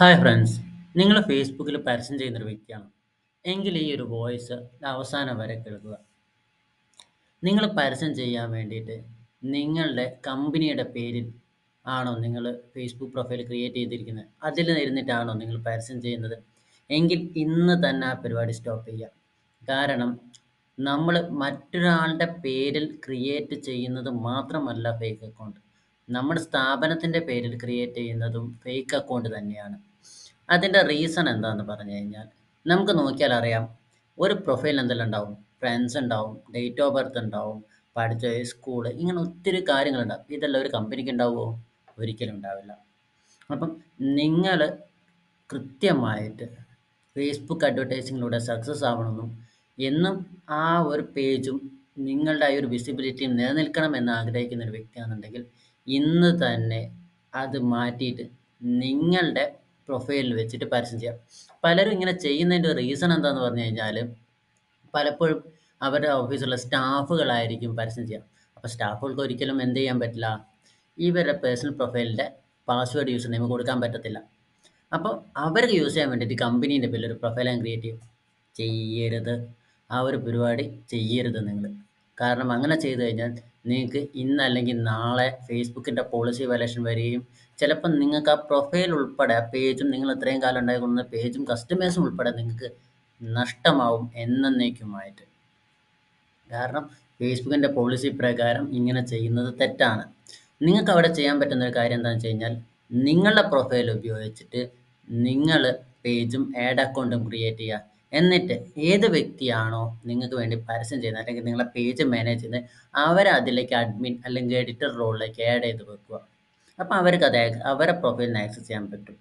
Hi friends നിങ്ങൾ ഫേസ്ബുക്കിൽ പരസ്യം ചെയ്യുന്നൊരു വ്യക്തിയാണ്. എങ്കിൽ ഈ ഒരു വോയിസ് അവസാനം വരെ കേൾക്കുക. നിങ്ങൾ പരസ്യം ചെയ്യാൻ വേണ്ടിയിട്ട് നിങ്ങളുടെ കമ്പനിയുടെ പേരിൽ ആണോ നിങ്ങൾ ഫേസ്ബുക്ക് പ്രൊഫൈൽ ക്രിയേറ്റ് ചെയ്തിരിക്കുന്നത്? അതിൽ ഇരുന്നിട്ടാണോ നിങ്ങൾ പരസ്യം ചെയ്യുന്നത്? എങ്കിൽ ഇന്ന് തന്നെ ആ പരിപാടി സ്റ്റോപ്പ് ചെയ്യുക കാരണം നമ്മൾ മറ്റൊരാളുടെ പേരിൽ ക്രിയേറ്റ് ചെയ്യുന്നത് മാത്രമല്ല ഫേക്ക് അക്കൗണ്ട് നമ്മുടെ സ്ഥാപനത്തിന്റെ പേരിൽ ക്രിയേറ്റ് ചെയ്യുന്നതും ഫേക്ക് അക്കൗണ്ട് തന്നെയാണ്. അതിന്റെ റീസൺ എന്താണെന്ന് പറഞ്ഞു കഴിഞ്ഞാൽ നമുക്ക് നോക്കിയാൽ അറിയാം ഒരു പ്രൊഫൈൽ എന്തെല്ലാം ഉണ്ടാവും? ഫ്രണ്ട്സ് ഉണ്ടാവും ഡേറ്റ് ഓഫ് ബർത്ത് ഉണ്ടാവും പഠിച്ച സ്കൂൾ ഇങ്ങനെ ഒത്തിരി കാര്യങ്ങളുണ്ടാവും ഇതെല്ലാം ഒരു കമ്പനിക്ക് ഉണ്ടാവുമോ? ഒരിക്കലും ഉണ്ടാവില്ല. അപ്പം നിങ്ങൾ കൃത്യമായിട്ട് ഫേസ്ബുക്ക് അഡ്വർടൈസിങ്ങിലൂടെ സക്സസ് ആവണമെന്നും എന്നും ആ ഒരു പേജും നിങ്ങളുടെ ആ ഒരു വിസിബിലിറ്റിയും നിലനിൽക്കണം എന്ന് ആഗ്രഹിക്കുന്ന ഒരു വ്യക്തിയാണെന്നുണ്ടെങ്കിൽ ഇന്ന് തന്നെ അത് മാറ്റിയിട്ട് നിങ്ങളുടെ പ്രൊഫൈലിൽ വെച്ചിട്ട് പരസ്യം ചെയ്യാം. പലരും ഇങ്ങനെ ചെയ്യുന്നതിന്റെ റീസൺ എന്താണെന്ന് പറഞ്ഞു കഴിഞ്ഞാൽ പലപ്പോഴും അവരുടെ ഓഫീസിലുള്ള സ്റ്റാഫുകളായിരിക്കും പരസ്യം ചെയ്യാം. അപ്പോൾ സ്റ്റാഫുകൾക്ക് ഒരിക്കലും എന്ത് ചെയ്യാൻ പറ്റില്ല? ഇവരുടെ പേഴ്സണൽ പ്രൊഫൈലിന്റെ പാസ്വേഡ് യൂസ് നെയിം കൊടുക്കാൻ പറ്റത്തില്ല. അപ്പോൾ അവർക്ക് യൂസ് ചെയ്യാൻ വേണ്ടിയിട്ട് കമ്പനീന്റെ പേരിൽ ഒരു പ്രൊഫൈൽ ക്രിയേറ്റ് ചെയ്യും. ചെയ്യരുത്. ആ ഒരു പരിപാടി ചെയ്യരുത് നിങ്ങൾ കാരണം അങ്ങനെ ചെയ്തു കഴിഞ്ഞാൽ നിങ്ങൾക്ക് ഇന്ന് അല്ലെങ്കിൽ നാളെ ഫേസ്ബുക്കിന്റെ പോളിസി വയലേഷൻ വരികയും ചിലപ്പം നിങ്ങൾക്ക് ആ പ്രൊഫൈൽ ഉൾപ്പെടെ പേജും നിങ്ങൾ ഇത്രയും കാലം ഉണ്ടായിക്കൊള്ളുന്ന പേജും കസ്റ്റമേഴ്സും ഉൾപ്പെടെ നിങ്ങൾക്ക് നഷ്ടമാവും എന്നേക്കുമായിട്ട് കാരണം ഫേസ്ബുക്കിന്റെ പോളിസി പ്രകാരം ഇങ്ങനെ ചെയ്യുന്നത് തെറ്റാണ്. നിങ്ങൾക്ക് അവിടെ ചെയ്യാൻ പറ്റുന്ന ഒരു കാര്യം എന്താണെന്ന് വെച്ച് കഴിഞ്ഞാൽ നിങ്ങളുടെ പ്രൊഫൈൽ ഉപയോഗിച്ചിട്ട് നിങ്ങൾ പേജും ആഡ് അക്കൗണ്ടും ക്രിയേറ്റ് ചെയ്യുക. എന്നിട്ട് ഏത് വ്യക്തിയാണോ നിങ്ങൾക്ക് വേണ്ടി പരസ്യം ചെയ്യുന്നത് അല്ലെങ്കിൽ നിങ്ങളെ പേജ് മാനേജ് ചെയ്യുന്നത് അവരെ അതിലേക്ക് അഡ്മിൻ അല്ലെങ്കിൽ എഡിറ്റർ റോളിലേക്ക് ആഡ് ചെയ്ത് വെക്കുക. അപ്പോൾ അവർക്ക് അത് അവരെ പ്രൊഫൈലിന് ആക്സസ് ചെയ്യാൻ പറ്റും.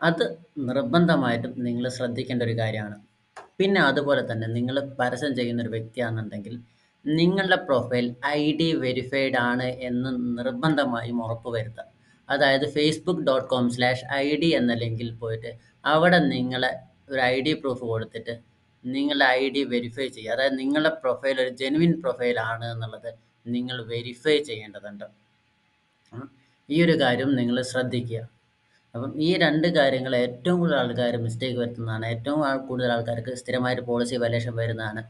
അത് നിർബന്ധമായിട്ടും നിങ്ങൾ ശ്രദ്ധിക്കേണ്ട ഒരു കാര്യമാണ്. പിന്നെ അതുപോലെ തന്നെ നിങ്ങൾ പരസ്യം ചെയ്യുന്ന ഒരു വ്യക്തിയാണെന്നുണ്ടെങ്കിൽ നിങ്ങളുടെ പ്രൊഫൈൽ ഐ ഡി വെരിഫൈഡ് ആണ് എന്ന് നിർബന്ധമായും ഉറപ്പുവരുത്തുക അതായത് Facebook dot com slash I D എന്ന ലിങ്കിൽ പോയിട്ട് അവിടെ നിങ്ങളെ ഒരു ഐ ഡി പ്രൂഫ് കൊടുത്തിട്ട് നിങ്ങളുടെ ഐ ഡി വെരിഫൈ ചെയ്യുക. അതായത് നിങ്ങളുടെ പ്രൊഫൈൽ ഒരു ജെനുവിൻ പ്രൊഫൈലാണ് എന്നുള്ളത് നിങ്ങൾ വെരിഫൈ ചെയ്യേണ്ടതുണ്ട്. ഈ ഒരു കാര്യം നിങ്ങൾ ശ്രദ്ധിക്കുക. അപ്പം ഈ രണ്ട് കാര്യങ്ങൾ ഏറ്റവും കൂടുതൽ ആൾക്കാർ മിസ്റ്റേക്ക് വരുത്തുന്നതാണ്. ഏറ്റവും കൂടുതൽ ആൾക്കാർക്ക് സ്ഥിരമായിട്ട് പോളിസി വയലേഷൻ വരുന്നതാണ്.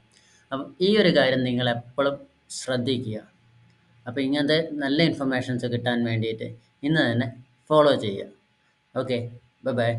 അപ്പം ഈ ഒരു കാര്യം നിങ്ങൾ എപ്പോഴും ശ്രദ്ധിക്കുക. അപ്പോൾ ഇങ്ങനത്തെ നല്ല ഇൻഫർമേഷൻസ് കിട്ടാൻ വേണ്ടിയിട്ട് ഇന്ന് തന്നെ ഫോളോ ചെയ്യുക. Okay bye bye